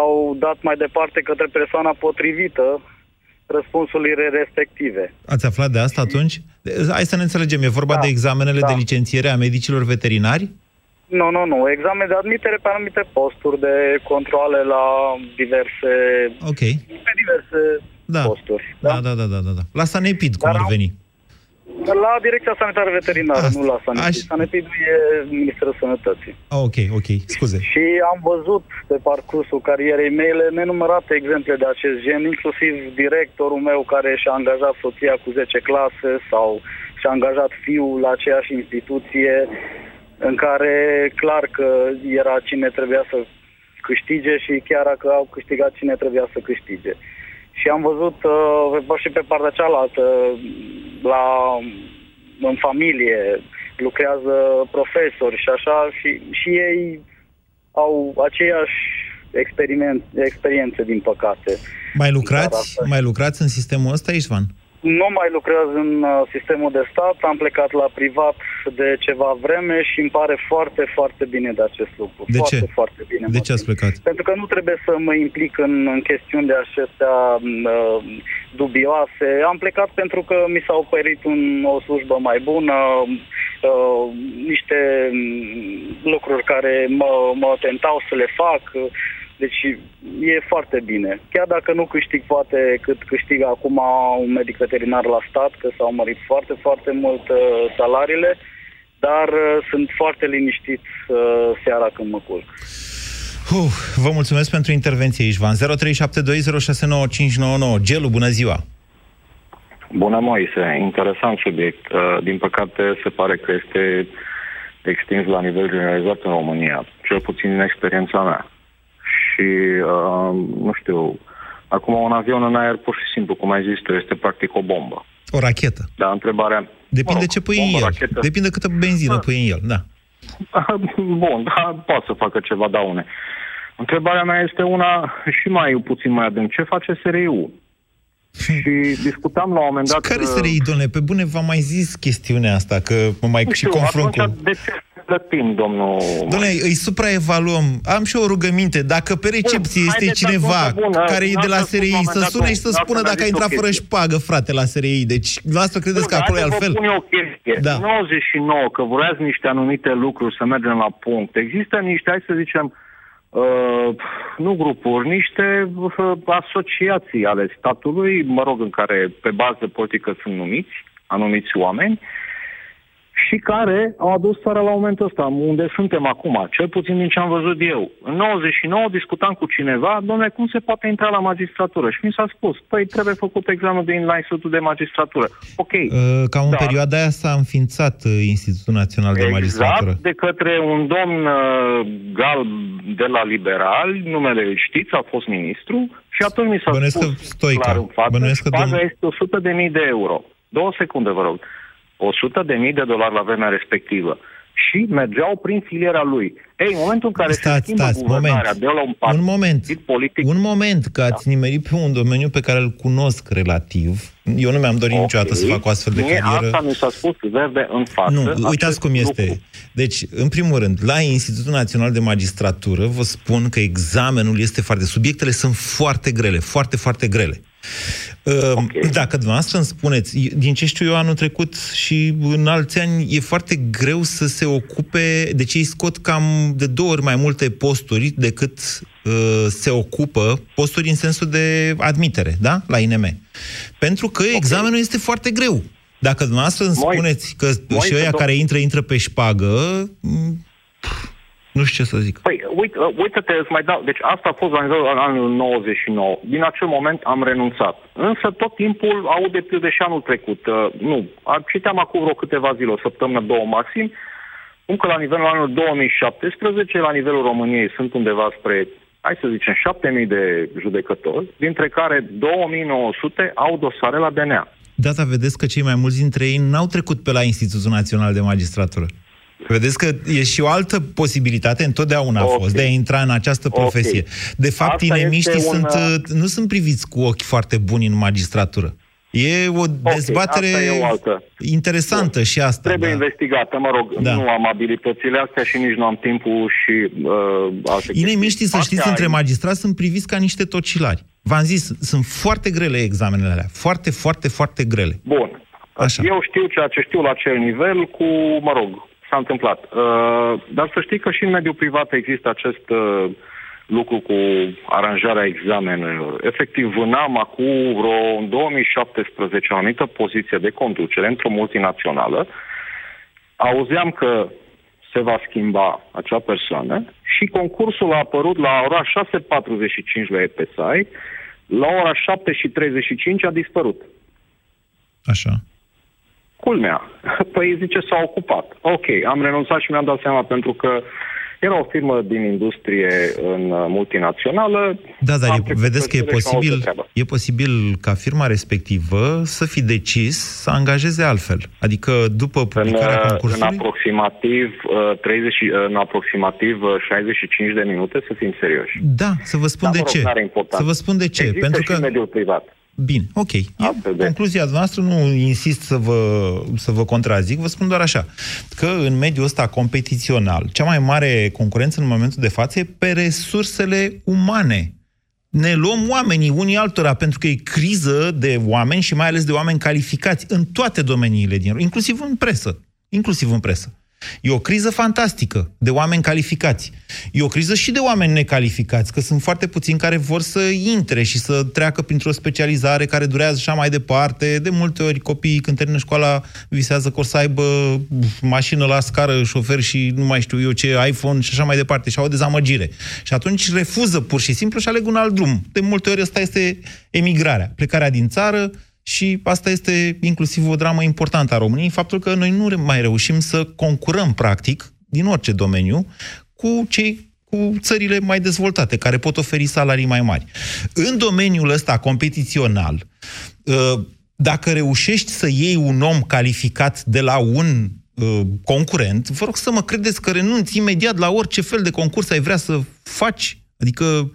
S11: au dat mai departe către persoana potrivită răspunsurile respective.
S5: Ați aflat de asta atunci? Hai să ne înțelegem. E vorba
S11: Da,
S5: de examenele
S11: da.
S5: de licențiere a medicilor veterinari?
S11: Nu, nu, nu. Examen de admitere pe anumite posturi, de controle la diverse,
S5: Ok.
S11: pe diverse
S5: Da.
S11: posturi.
S5: Da, da, da, da, da. da. La Sanepid, cum
S11: Dar
S5: ar
S11: am-
S5: veni?
S11: La Direcția Sanitară Veterinară,
S5: Asta.
S11: nu la Sanepid.
S5: Aș-
S11: Sanepidul e Ministerul Sănătății.
S5: Ah, ok, ok. Scuze.
S11: Și am văzut pe parcursul carierei mele nenumărate exemple de acest gen, inclusiv directorul meu care și-a angajat soția cu 10 clase sau și-a angajat fiul la aceeași instituție în care clar că era cine trebuia să câștige și chiar dacă au câștigat cine trebuia să câștige. Și am văzut uh, și pe partea cealaltă, la, în familie, lucrează profesori și așa, și, și ei au aceeași experiment, experiențe, din păcate.
S5: Mai
S11: Dar
S5: lucrați?
S11: asta-
S5: Mai lucrați în sistemul ăsta, Ișvan?
S11: Nu mai lucrez în uh, sistemul de stat, am plecat la privat de ceva vreme și îmi pare foarte, foarte bine de acest lucru.
S5: De
S11: foarte,
S5: ce?
S11: foarte bine.
S5: De
S11: mă
S5: ce ați
S11: simt.
S5: plecat?
S11: Pentru că nu trebuie să mă implic în, în chestiuni de acestea uh, dubioase. Am plecat pentru că mi s-a oferit un, o slujbă mai bună, uh, niște mm, lucruri care mă, mă tentau să le fac. Deci e foarte bine. Chiar dacă nu câștig poate cât câștigă acum un medic veterinar la stat, că s-au mărit foarte, foarte mult uh, salariile, dar uh, sunt foarte liniștit uh, seara când mă culc.
S5: Uh, vă mulțumesc pentru intervenție, Ișvan. 0372069599. Gelu, bună ziua!
S12: Bună, Moise. Interesant subiect. Uh, Din păcate, se pare că este extins la nivel generalizat în România, cel puțin în experiența mea. Și, uh, nu știu, acum un avion în aer, pur și simplu, cum ai zis tu, este practic o bombă.
S5: O rachetă.
S12: Dar întrebarea...
S5: Depinde
S12: mă rog,
S5: ce pui în
S12: bombă,
S5: el.
S12: rachetă.
S5: Depinde câtă benzină pui în el, da.
S12: Bun, da, poate să facă ceva daune. Întrebarea mea este una și mai puțin mai adânc. Ce face SRI-ul? și discutam la un moment dat...
S5: Care
S12: uh,
S5: să rei, domnule? Pe bune v-am mai zis chestiunea asta, că mă mai
S12: nu
S5: și
S12: știu,
S5: confrunt
S12: atunci
S5: cu...
S12: de ce, plătim, domnul...
S5: Doamne, îi supraevaluăm. Am și o rugăminte. Dacă pe recepție
S12: Bun,
S5: este
S12: haideți
S5: cineva
S12: atunci, bună.
S5: care e de la
S12: N-ați spus
S5: SRI,
S12: la un
S5: să
S12: moment
S5: sune
S12: dat
S5: și să
S12: o-
S5: spună
S12: n-ați
S5: dacă a
S12: zis o
S5: intrat fără
S12: chestie.
S5: șpagă, frate, la SRI. Deci, dumneavoastră credeți că
S12: Bun,
S5: acolo e
S12: haideți
S5: altfel?
S12: Vă spun eu o chestie.
S5: Da.
S12: 99, că vreați niște anumite lucruri să mergem la punct. Există niște, hai să zicem, uh, nu grupuri, niște uh, asociații ale statului, mă rog, în care pe bază politică sunt numiți, anumiți oameni, și care au adus țara la momentul ăsta, unde suntem acum, cel puțin din ce am văzut eu. În 99 discutam cu cineva, domnule, cum se poate intra la magistratură? Și mi s-a spus, păi trebuie făcut examenul din la Institutul de Magistratură. Ok.
S5: Uh, Cam în
S12: Da.
S5: perioada aia s-a înființat uh, Institutul Național de Magistratură.
S12: Exact, de către un domn uh, gal de la liberali, numele îl știți, a fost ministru, și atunci mi s-a
S5: Bănuiesc
S12: spus
S5: că Stoica.
S12: clar în față,
S5: Bănuiesc că
S12: șpaga
S5: domn-
S12: este 100 de mii de euro. Două secunde, vă rog. 100 de mii de dolari la vremea respectivă. Și mergeau prin filiera lui. Ei, în momentul în care se
S5: Stați,
S12: schimbă
S5: stați,
S12: guvernarea
S5: moment.
S12: de la un partid
S5: Un moment.
S12: politic,
S5: Un moment, că ați nimerit pe un domeniu pe care îl cunosc relativ. Eu nu mi-am dorit
S12: Ok.
S5: niciodată să fac o astfel de
S12: Mie
S5: carieră.
S12: Asta mi s-a spus verde în față.
S5: Nu,
S12: Acest
S5: uitați cum este.
S12: lucru.
S5: Deci, în primul rând, la Institutul Național de Magistratură vă spun că examenul este foarte... Subiectele sunt foarte grele, foarte, foarte grele. Okay. Dacă dumneavoastră îmi spuneți, din ce știu eu anul trecut și în alți ani, e foarte greu să se ocupe, deci ei scot cam de două ori mai multe posturi decât uh, se ocupă, posturi în sensul de admitere, da? La INM. Pentru că okay. examenul este foarte greu. Dacă dumneavoastră îmi
S12: Moi-
S5: spuneți că
S12: moi
S5: și
S12: să
S5: ăia
S12: dau-
S5: care intră, intră pe șpagă, m, nu știu ce să zic.
S12: Păi, uite, uh, uite-te, îți mai dau. Deci asta a fost la nivelul anului 99. Din acel moment am renunțat. Însă tot timpul aud de pildă și anul trecut. Uh, nu, a- citeam acum vreo câteva zile, o săptămână, două maxim, cum că la nivelul anului 2017, la nivelul României sunt undeva spre, hai să zicem, 7000 de judecători, dintre care 2900 au dosare la DNA.
S5: Data vedeți că cei mai mulți dintre ei n-au trecut pe la Institutul Național de Magistratură. Vedeți că e și o altă posibilitate, întotdeauna a
S12: Ok.
S5: fost, de a intra în această
S12: Ok.
S5: profesie. De fapt,
S12: Asta
S5: inemiștii
S12: este un,
S5: sunt,
S12: uh,
S5: uh, nu sunt priviți cu ochi foarte buni în magistratură. E o dezbatere
S12: asta e o altă.
S5: interesantă și asta.
S12: Trebuie
S5: da.
S12: investigată, mă rog,
S5: Da.
S12: nu am abilitățile astea și nici nu am timpul și uh, alte
S5: Inemiștii, să
S12: chestii.
S5: știți,
S12: Astea
S5: între
S12: ai-
S5: magistrați sunt priviți ca niște tocilari. V-am zis, sunt foarte grele examenele alea. Foarte, foarte, foarte grele.
S12: Bun.
S5: Așa.
S12: Eu știu ceea ce știu la acel nivel cu, mă rog, s-a întâmplat. Uh, dar să știi că și în mediul privat există acest uh, lucru cu aranjarea examenelor. Efectiv, vânam acum vreo în 2017 o anumită poziție de conducere într-o multinațională. Auzeam că se va schimba acea persoană și concursul a apărut la ora 6.45 la EPSI, la ora 7.35 a dispărut.
S5: Așa.
S12: Culmea. Păi zice s-a ocupat. Ok, am renunțat și mi-am dat seama pentru că era o firmă din industrie în uh, multinațională.
S5: Da, dar
S12: Am
S5: e,
S12: trecut
S5: vedeți că e
S12: pe și am avut
S5: posibil,
S12: treabă.
S5: e posibil ca firma respectivă să fi decis să angajeze altfel. Adică după
S12: În,
S5: publicarea
S12: uh, în
S5: concursului...
S12: aproximativ, uh, 30, și- în aproximativ uh, 65 de minute, să fim serioși.
S5: Da, să vă spun
S12: Dar,
S5: de
S12: mă rog,
S5: ce.
S12: n-are importanță.
S5: Să vă spun de ce.
S12: Există
S5: Pentru
S12: și
S5: că...
S12: în mediul privat.
S5: Bine, ok. E
S12: Astfel de-
S5: concluzia noastră, nu insist să vă, să vă contrazic, vă spun doar așa, că în mediul ăsta competițional, cea mai mare concurență în momentul de față e pe resursele umane. Ne luăm oamenii unii altora, pentru că e criză de oameni și mai ales de oameni calificați în toate domeniile din inclusiv în presă. Inclusiv în presă. E o criză fantastică de oameni calificați. E o criză și de oameni necalificați, că sunt foarte puțini care vor să intre și să treacă printr-o specializare care durează așa mai departe. De multe ori copiii când termină școala visează că o să aibă mașină la scară, șofer și nu mai știu eu ce, iPhone și așa mai departe și au o dezamăgire. Și atunci refuză pur și simplu și aleg un alt drum. De multe ori asta este emigrarea, plecarea din țară, și asta este inclusiv o dramă importantă a României, faptul că noi nu mai reușim să concurăm, practic, din orice domeniu, cu cei cu țările mai dezvoltate, care pot oferi salarii mai mari. În domeniul ăsta competițional, dacă reușești să iei un om calificat de la un concurent, vă rog să mă credeți că renunți imediat la orice fel de concurs ai vrea să faci. Adică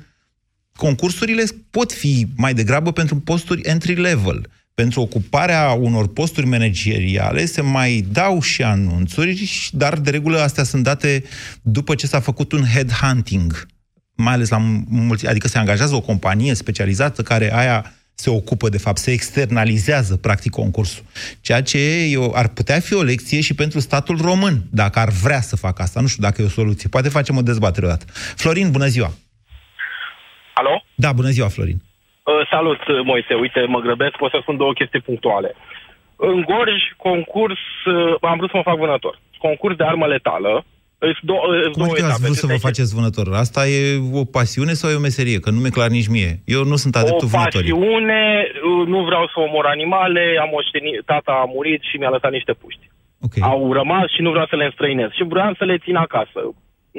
S5: concursurile pot fi mai degrabă pentru posturi entry-level. Pentru ocuparea unor posturi manageriale se mai dau și anunțuri, dar de regulă astea sunt date după ce s-a făcut un headhunting, mai ales la mulți, adică se angajează o companie specializată care aia se ocupă, de fapt, se externalizează, practic, concursul. Ceea ce eu, ar putea fi o lecție și pentru statul român, dacă ar vrea să facă asta. Nu știu dacă e o soluție. Poate facem o dezbatere odată. Florin, bună ziua!
S13: Alo?
S5: Da, bună ziua, Florin.
S13: Uh, salut, Moise. Uite, mă grăbesc, o să spun două chestii punctuale. În Gorj, concurs, uh, am vrut să mă fac vânător. Concurs de armă letală, Îți do-
S5: Cum două adică ați vrut să vă faceți vânător? Asta e o pasiune sau e o meserie? Că nu mi-e clar nici mie. Eu nu sunt adeptul vânătorii.
S13: O pasiune, uh, nu vreau să omor animale, am moștenit, tata a murit și mi-a lăsat niște puști.
S5: Okay.
S13: Au rămas și nu vreau să le înstrăinez. Și vreau să le țin acasă.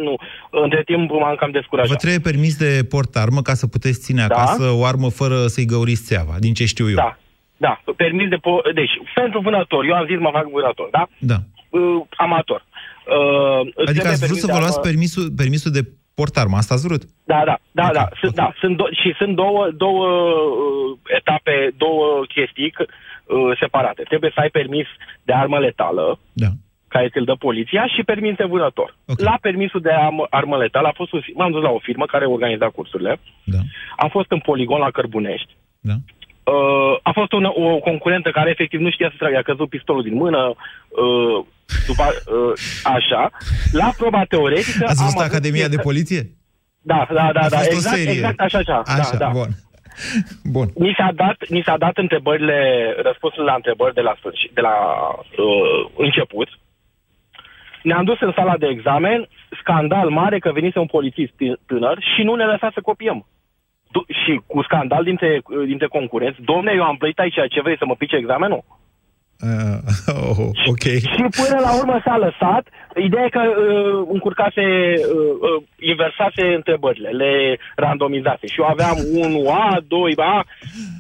S13: Nu. Între timp m-am cam descurajat.
S5: Vă trebuie permis de port armă ca să puteți ține da? acasă o armă fără să-i găuriți țeava, din ce știu eu.
S13: Da. Da, permis de... Po- deci, pentru vânător, eu am zis mă fac vânător, da?
S5: Da.
S13: Uh, amator. Uh,
S5: adică ați vrut să vă luați permisul, permisul de portarmă, asta ați vrut?
S13: Da, da, da, okay. da. Sunt, okay. da sunt do- și sunt două, două uh, etape, două chestii uh, separate. Trebuie să ai permis de armă letală,
S5: da.
S13: Care ți-l dă poliția, și permis de vânător. Okay. La permisul de armă, armă letală a fost un, m-am dus la o firmă care organiza cursurile.
S5: Da.
S13: Am fost în poligon la Cărbunești.
S5: Da.
S13: Uh, a fost una, o concurentă care efectiv nu știa să tragă, a căzut pistolul din mână, uh, după, uh, așa. La proba teoretică...
S5: Ați văzut Academia de Poliție?
S13: Da, da, da, da, exact, exact așa, așa.
S5: Așa,
S13: da, da.
S5: bun. Bun.
S13: Ni s-a dat, ni s-a dat întrebările, răspunsul la întrebări de la, sfârșit, de la uh, început. Ne-am dus în sala de examen, scandal mare că venise un polițist tânăr și nu ne lăsa să copiem și cu scandal dintre, dintre concurenți, domne, eu am plătit aici, ce vrei să mă pice examenul?
S5: Uh, oh, ok.
S13: Și până la urmă s-a lăsat. Ideea e că uh, încurcase, uh, uh, inversase întrebările, le randomizase. Și eu aveam 1A, 2A,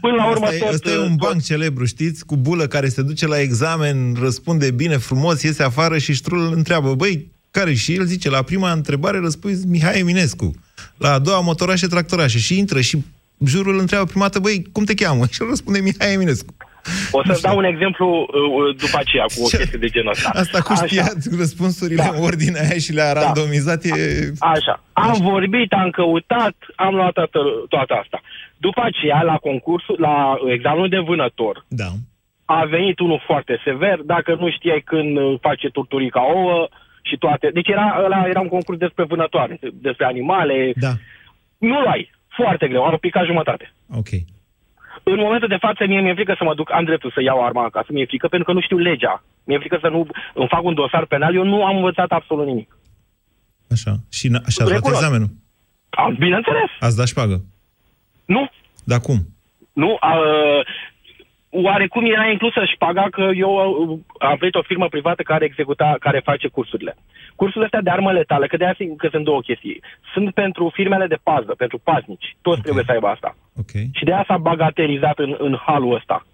S13: până la urmă
S5: asta
S13: tot...
S5: Asta e un
S13: tot...
S5: banc celebru, știți? Cu bulă care se duce la examen, răspunde bine, frumos, iese afară și ștrul îl întreabă, băi, care? Și el zice, la prima întrebare răspuns Mihai Eminescu. La a doua, motorașe, tractorașe. Și intră și jurul îl întreabă prima dată, băi, cum te cheamă? Și el răspunde Mihai Eminescu.
S13: O să dau un exemplu uh, după aceea cu o chestie de genul ăsta.
S5: Asta cu știați Așa. răspunsurile da. în ordinea aia și le-a da. randomizat e...
S13: Așa. Am Așa. vorbit, am căutat, am luat toată, toată asta. După aceea, la concursul, la examenul de vânător,
S5: da.
S13: a venit unul foarte sever. Dacă nu știai când uh, face turturica ouă, și toate. Deci era, ăla era un concurs despre vânătoare, despre animale.
S5: Da.
S13: Nu ai. Foarte greu. Am picat jumătate.
S5: Ok.
S13: În momentul de față, mie mi-e frică să mă duc, am dreptul să iau arma acasă, mi-e frică pentru că nu știu legea. Mi-e frică să nu îmi fac un dosar penal, eu nu am învățat absolut nimic.
S5: Așa. Și, și ați luat examenul?
S13: Am, bineînțeles.
S5: Ați dat șpagă?
S13: Nu.
S5: Dar cum?
S13: Nu, a, oarecum era inclusă șpaga că eu uh, am venit o firmă privată care executa, care face cursurile. Cursurile astea de armă letală, că de aia că sunt două chestii. Sunt pentru firmele de pază, pentru paznici. Toți okay. trebuie să aibă asta.
S5: Okay.
S13: Și de aia s-a bagatelizat în, în halul ăsta.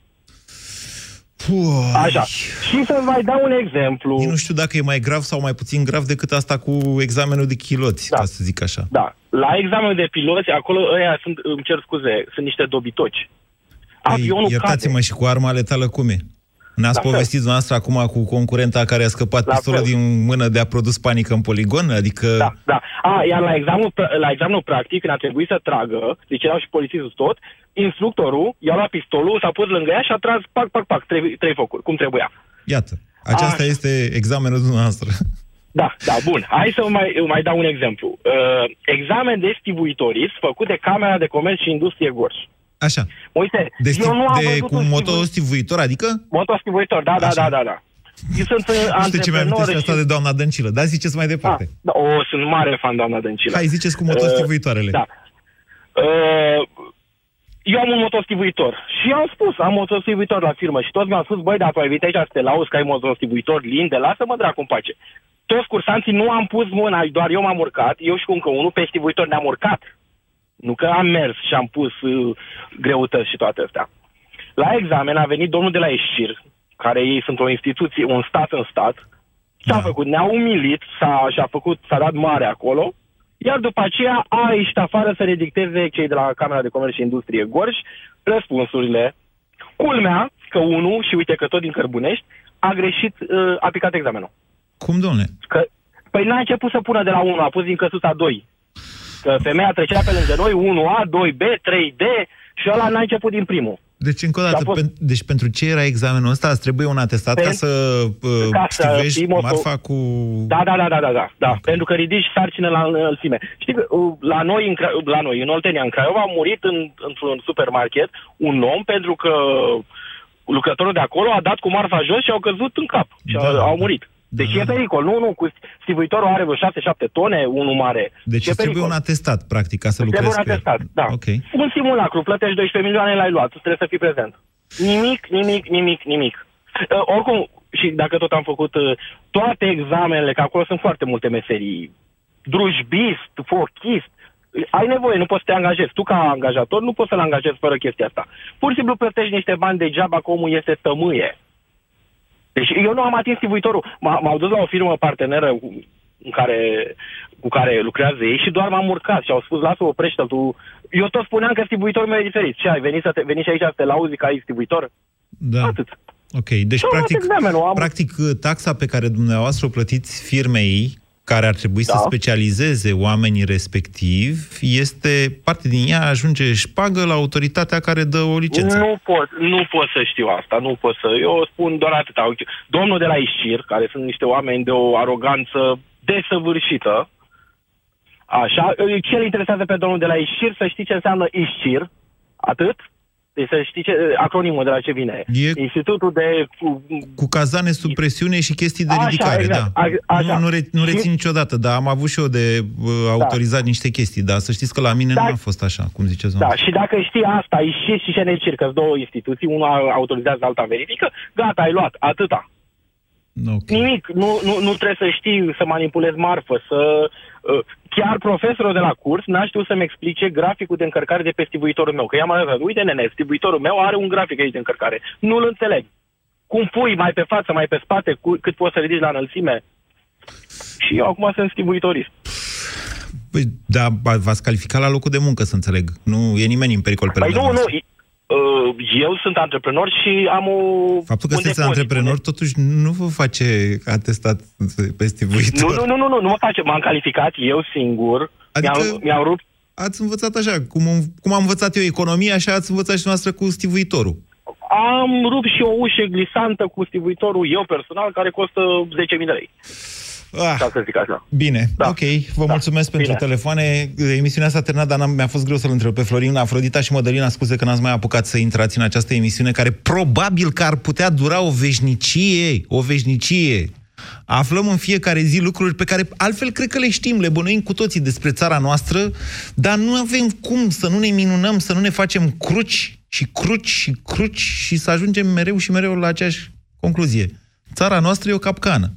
S5: Puh.
S13: Așa. Și să mai dau un exemplu.
S5: Eu nu știu dacă e mai grav sau mai puțin grav decât asta cu examenul de chiloți, da. ca să zic așa.
S13: Da. La examenul de piloți, acolo ăia sunt, îmi cer scuze, sunt niște dobitoci. Avionul
S5: Iertați-mă
S13: cade.
S5: și cu arma letală cum e? Ne-ați la povestit fel. noastră acum cu concurenta care a scăpat la pistolul fel. din mână de a produs panică în poligon? Adică...
S13: Da, da. A, iar la examenul, la examenul practic, când a trebuit să tragă, deci erau și polițistul tot, instructorul i-a luat pistolul, s-a pus lângă ea și a tras, pac, pac, pac, trei, trei focuri, cum trebuia.
S5: Iată, aceasta a. este examenul dumneavoastră.
S13: Da, da, bun. Hai să mai, mai dau un exemplu. Uh, examen de stivuitoris făcut de Camera de Comerț și Industrie Gorj.
S5: Așa.
S13: Uite,
S5: de,
S13: eu nu am
S5: de cu un motostivuitor, adică?
S13: Motostivuitor, da, da, da, da, da. Eu sunt uh,
S5: Știu ce mi-am și... asta de doamna Dăncilă, dar ziceți mai departe.
S13: Da, da, o, sunt mare fan doamna Dăncilă.
S5: Hai, ziceți cu motostivuitoarele.
S13: Uh, da. Uh, eu am un motostivuitor și am spus, am motostivuitor la firmă și toți mi-au spus, băi, dacă ai venit aici să te lauzi că ai motostivuitor linde, lasă-mă dracu în pace. Toți cursanții nu am pus mâna, doar eu m-am urcat, eu și cu încă unul pe stivuitor ne-am urcat. Nu că am mers și am pus uh, greutăți și toate astea. La examen a venit domnul de la Eșcir, care ei sunt o instituție, un stat în stat, s-a da. făcut, ne-a umilit, s-a, și-a făcut, s-a dat mare acolo, iar după aceea a ieșit afară să redicteze cei de la Camera de Comerț și Industrie Gorj răspunsurile. Culmea că unul, și uite că tot din Cărbunești, a greșit, uh, a picat examenul.
S5: Cum, domne?
S13: Că, păi n-a început să pună de la 1, a pus din căsuța 2. Că femeia trecea pe lângă noi, 1A, 2B, 3D și ăla n-a început din primul.
S5: Deci, încă o dată,
S13: fost-
S5: pen, deci pentru ce era examenul ăsta, îți trebuie un atestat ca
S13: Pen-
S5: să uh,
S13: ca să
S5: stivești
S13: fii moto-
S5: marfa cu...
S13: Da, da, da, da, da, da, da. pentru că ridici sarcină la înălțime. Știi că uh, la noi, în, Cra- la noi, în Oltenia, în Craiova, a murit în, într-un supermarket un om pentru că lucrătorul de acolo a dat cu marfa jos și au căzut în cap și
S5: Da,
S13: au,
S5: da.
S13: au murit. Deci e pericol. Nu, nu, cu stivuitorul are vreo 6-7 tone, unul mare.
S5: Deci
S13: e
S5: îți trebuie
S13: pericol.
S5: un atestat, practic, ca să
S13: Îți
S5: lucrezi
S13: trebuie un
S5: cu el.
S13: atestat, da.
S5: Ok.
S13: Un simulacru, plătești 12 milioane, l-ai luat, tu trebuie să fii prezent. Nimic, nimic, nimic, nimic. Uh, oricum, și dacă tot am făcut uh, toate examenele, că acolo sunt foarte multe meserii, drujbist, fochist, ai nevoie, nu poți să te angajezi. Tu, ca angajator, nu poți să-l angajezi fără chestia asta. Pur și simplu plătești niște bani degeaba că omul este tămâie. Deci eu nu am atins stivuitorul. M- M-au dus la o firmă parteneră cu, în care, cu care lucrează ei și doar m-am urcat și au spus, lasă oprește tu. Eu tot spuneam că stivuitorul meu e diferit. Ce ai venit, să te, veni și aici să te lauzi că ai stivuitor?
S5: Da.
S13: Atât.
S5: Ok, deci
S13: Și am luat
S5: practic,
S13: examenul, am-
S5: practic taxa pe care dumneavoastră o plătiți firmei care ar trebui să
S13: Da.
S5: specializeze oamenii respectiv, este, parte din ea ajunge șpagă la autoritatea care dă o licență.
S13: Nu pot, nu pot să știu asta, nu pot să... Eu spun doar atâta. Uite, Domnul de la Ișcir, care sunt niște oameni de o aroganță desăvârșită, așa, ce îl interesează pe domnul de la Ișcir să știi ce înseamnă Ișcir, atât? Deci să știi ce, acronimul de la ce vine.
S5: E-
S13: Institutul de...
S5: Cu cazane sub presiune și chestii de
S13: Așa,
S5: ridicare,
S13: exact,
S5: da.
S13: a- așa.
S5: Nu, nu, re, nu
S13: Și-
S5: rețin niciodată, dar am avut și eu de uh, autorizat niște chestii, dar să știți că la mine
S13: Da.
S5: nu a fost așa, cum ziceți
S13: Da,
S5: domnule.
S13: și dacă știi asta, Ișcir și Șenecir, că două instituții, una autorizează, alta verifică, gata, ai luat, atâta.
S5: Okay.
S13: Nimic, nu, nu, nu trebuie să știi să manipulezi marfă, să... Uh, chiar profesorul de la curs n-a știut să-mi explice graficul de încărcare de pe stivuitorul meu. Că i-am arătat, uite nene, stivuitorul meu are un grafic aici de încărcare. Nu-l înțeleg. Cum pui mai pe față, mai pe spate, cu, cât poți să ridici la înălțime? Și eu acum sunt stivuitorist.
S5: Păi, da, v-ați calificat la locul de muncă, să înțeleg. Nu e nimeni în pericol pe
S13: Păi
S5: lângă
S13: nu, nu,
S5: noastră.
S13: uh, eu sunt antreprenor și am o...
S5: Faptul că
S13: un
S5: sunteți
S13: depozit.
S5: antreprenor, totuși, nu vă face atestat pe
S13: Nu,
S5: stivuitor.
S13: nu, nu, nu, nu, nu mă face. M-am calificat eu singur.
S5: Adică-
S13: Mi-am, mi-am rupt
S5: Ați învățat așa, cum, am- cum am învățat eu economia, așa ați învățat și noastră cu stivuitorul.
S13: Am rupt și o ușă glisantă cu stivuitorul eu personal, care costă 10.000 de lei.
S5: Ah,
S13: Ca să zic așa.
S5: Bine, da. ok, vă da. mulțumesc pentru
S13: Bine.
S5: telefoane. Emisiunea s-a terminat, dar n-am, mi-a fost greu să-l întreb pe Florin, Afrodita și Mădălina, scuze că n-ați mai apucat să intrați în această emisiune, care probabil că ar putea dura o veșnicie, o veșnicie. Aflăm în fiecare zi lucruri pe care altfel cred că le știm, le bănuim cu toții despre țara noastră, dar nu avem cum să nu ne minunăm, să nu ne facem cruci și cruci și cruci și să ajungem mereu și mereu la aceeași concluzie. Țara noastră e o capcană.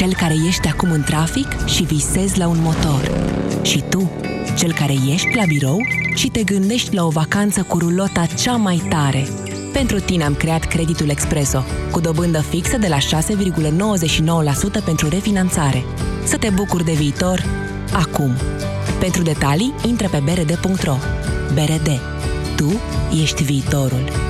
S14: cel care ești acum în trafic și visezi la un motor. Și tu, cel care ești la birou și te gândești la o vacanță cu rulota cea mai tare. Pentru tine am creat creditul Expreso, cu dobândă fixă de la 6,99% pentru refinanțare. Să te bucuri de viitor acum. Pentru detalii, intră pe brd.ro. BRD. Tu ești viitorul.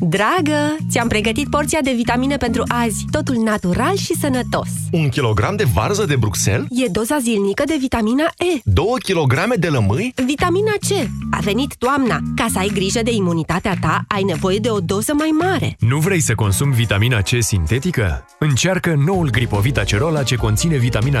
S15: Dragă, ți-am pregătit porția de vitamine pentru azi. Totul natural și sănătos.
S4: Un kilogram de varză de Bruxelles?
S15: E doza zilnică de vitamina E.
S4: 2 kilograme de lămâi?
S15: Vitamina C. A venit toamna. Ca să ai grijă de imunitatea ta, ai nevoie de o doză mai mare.
S16: Nu vrei să consumi vitamina C sintetică? Încearcă noul Gripovita Cerola ce conține vitamina C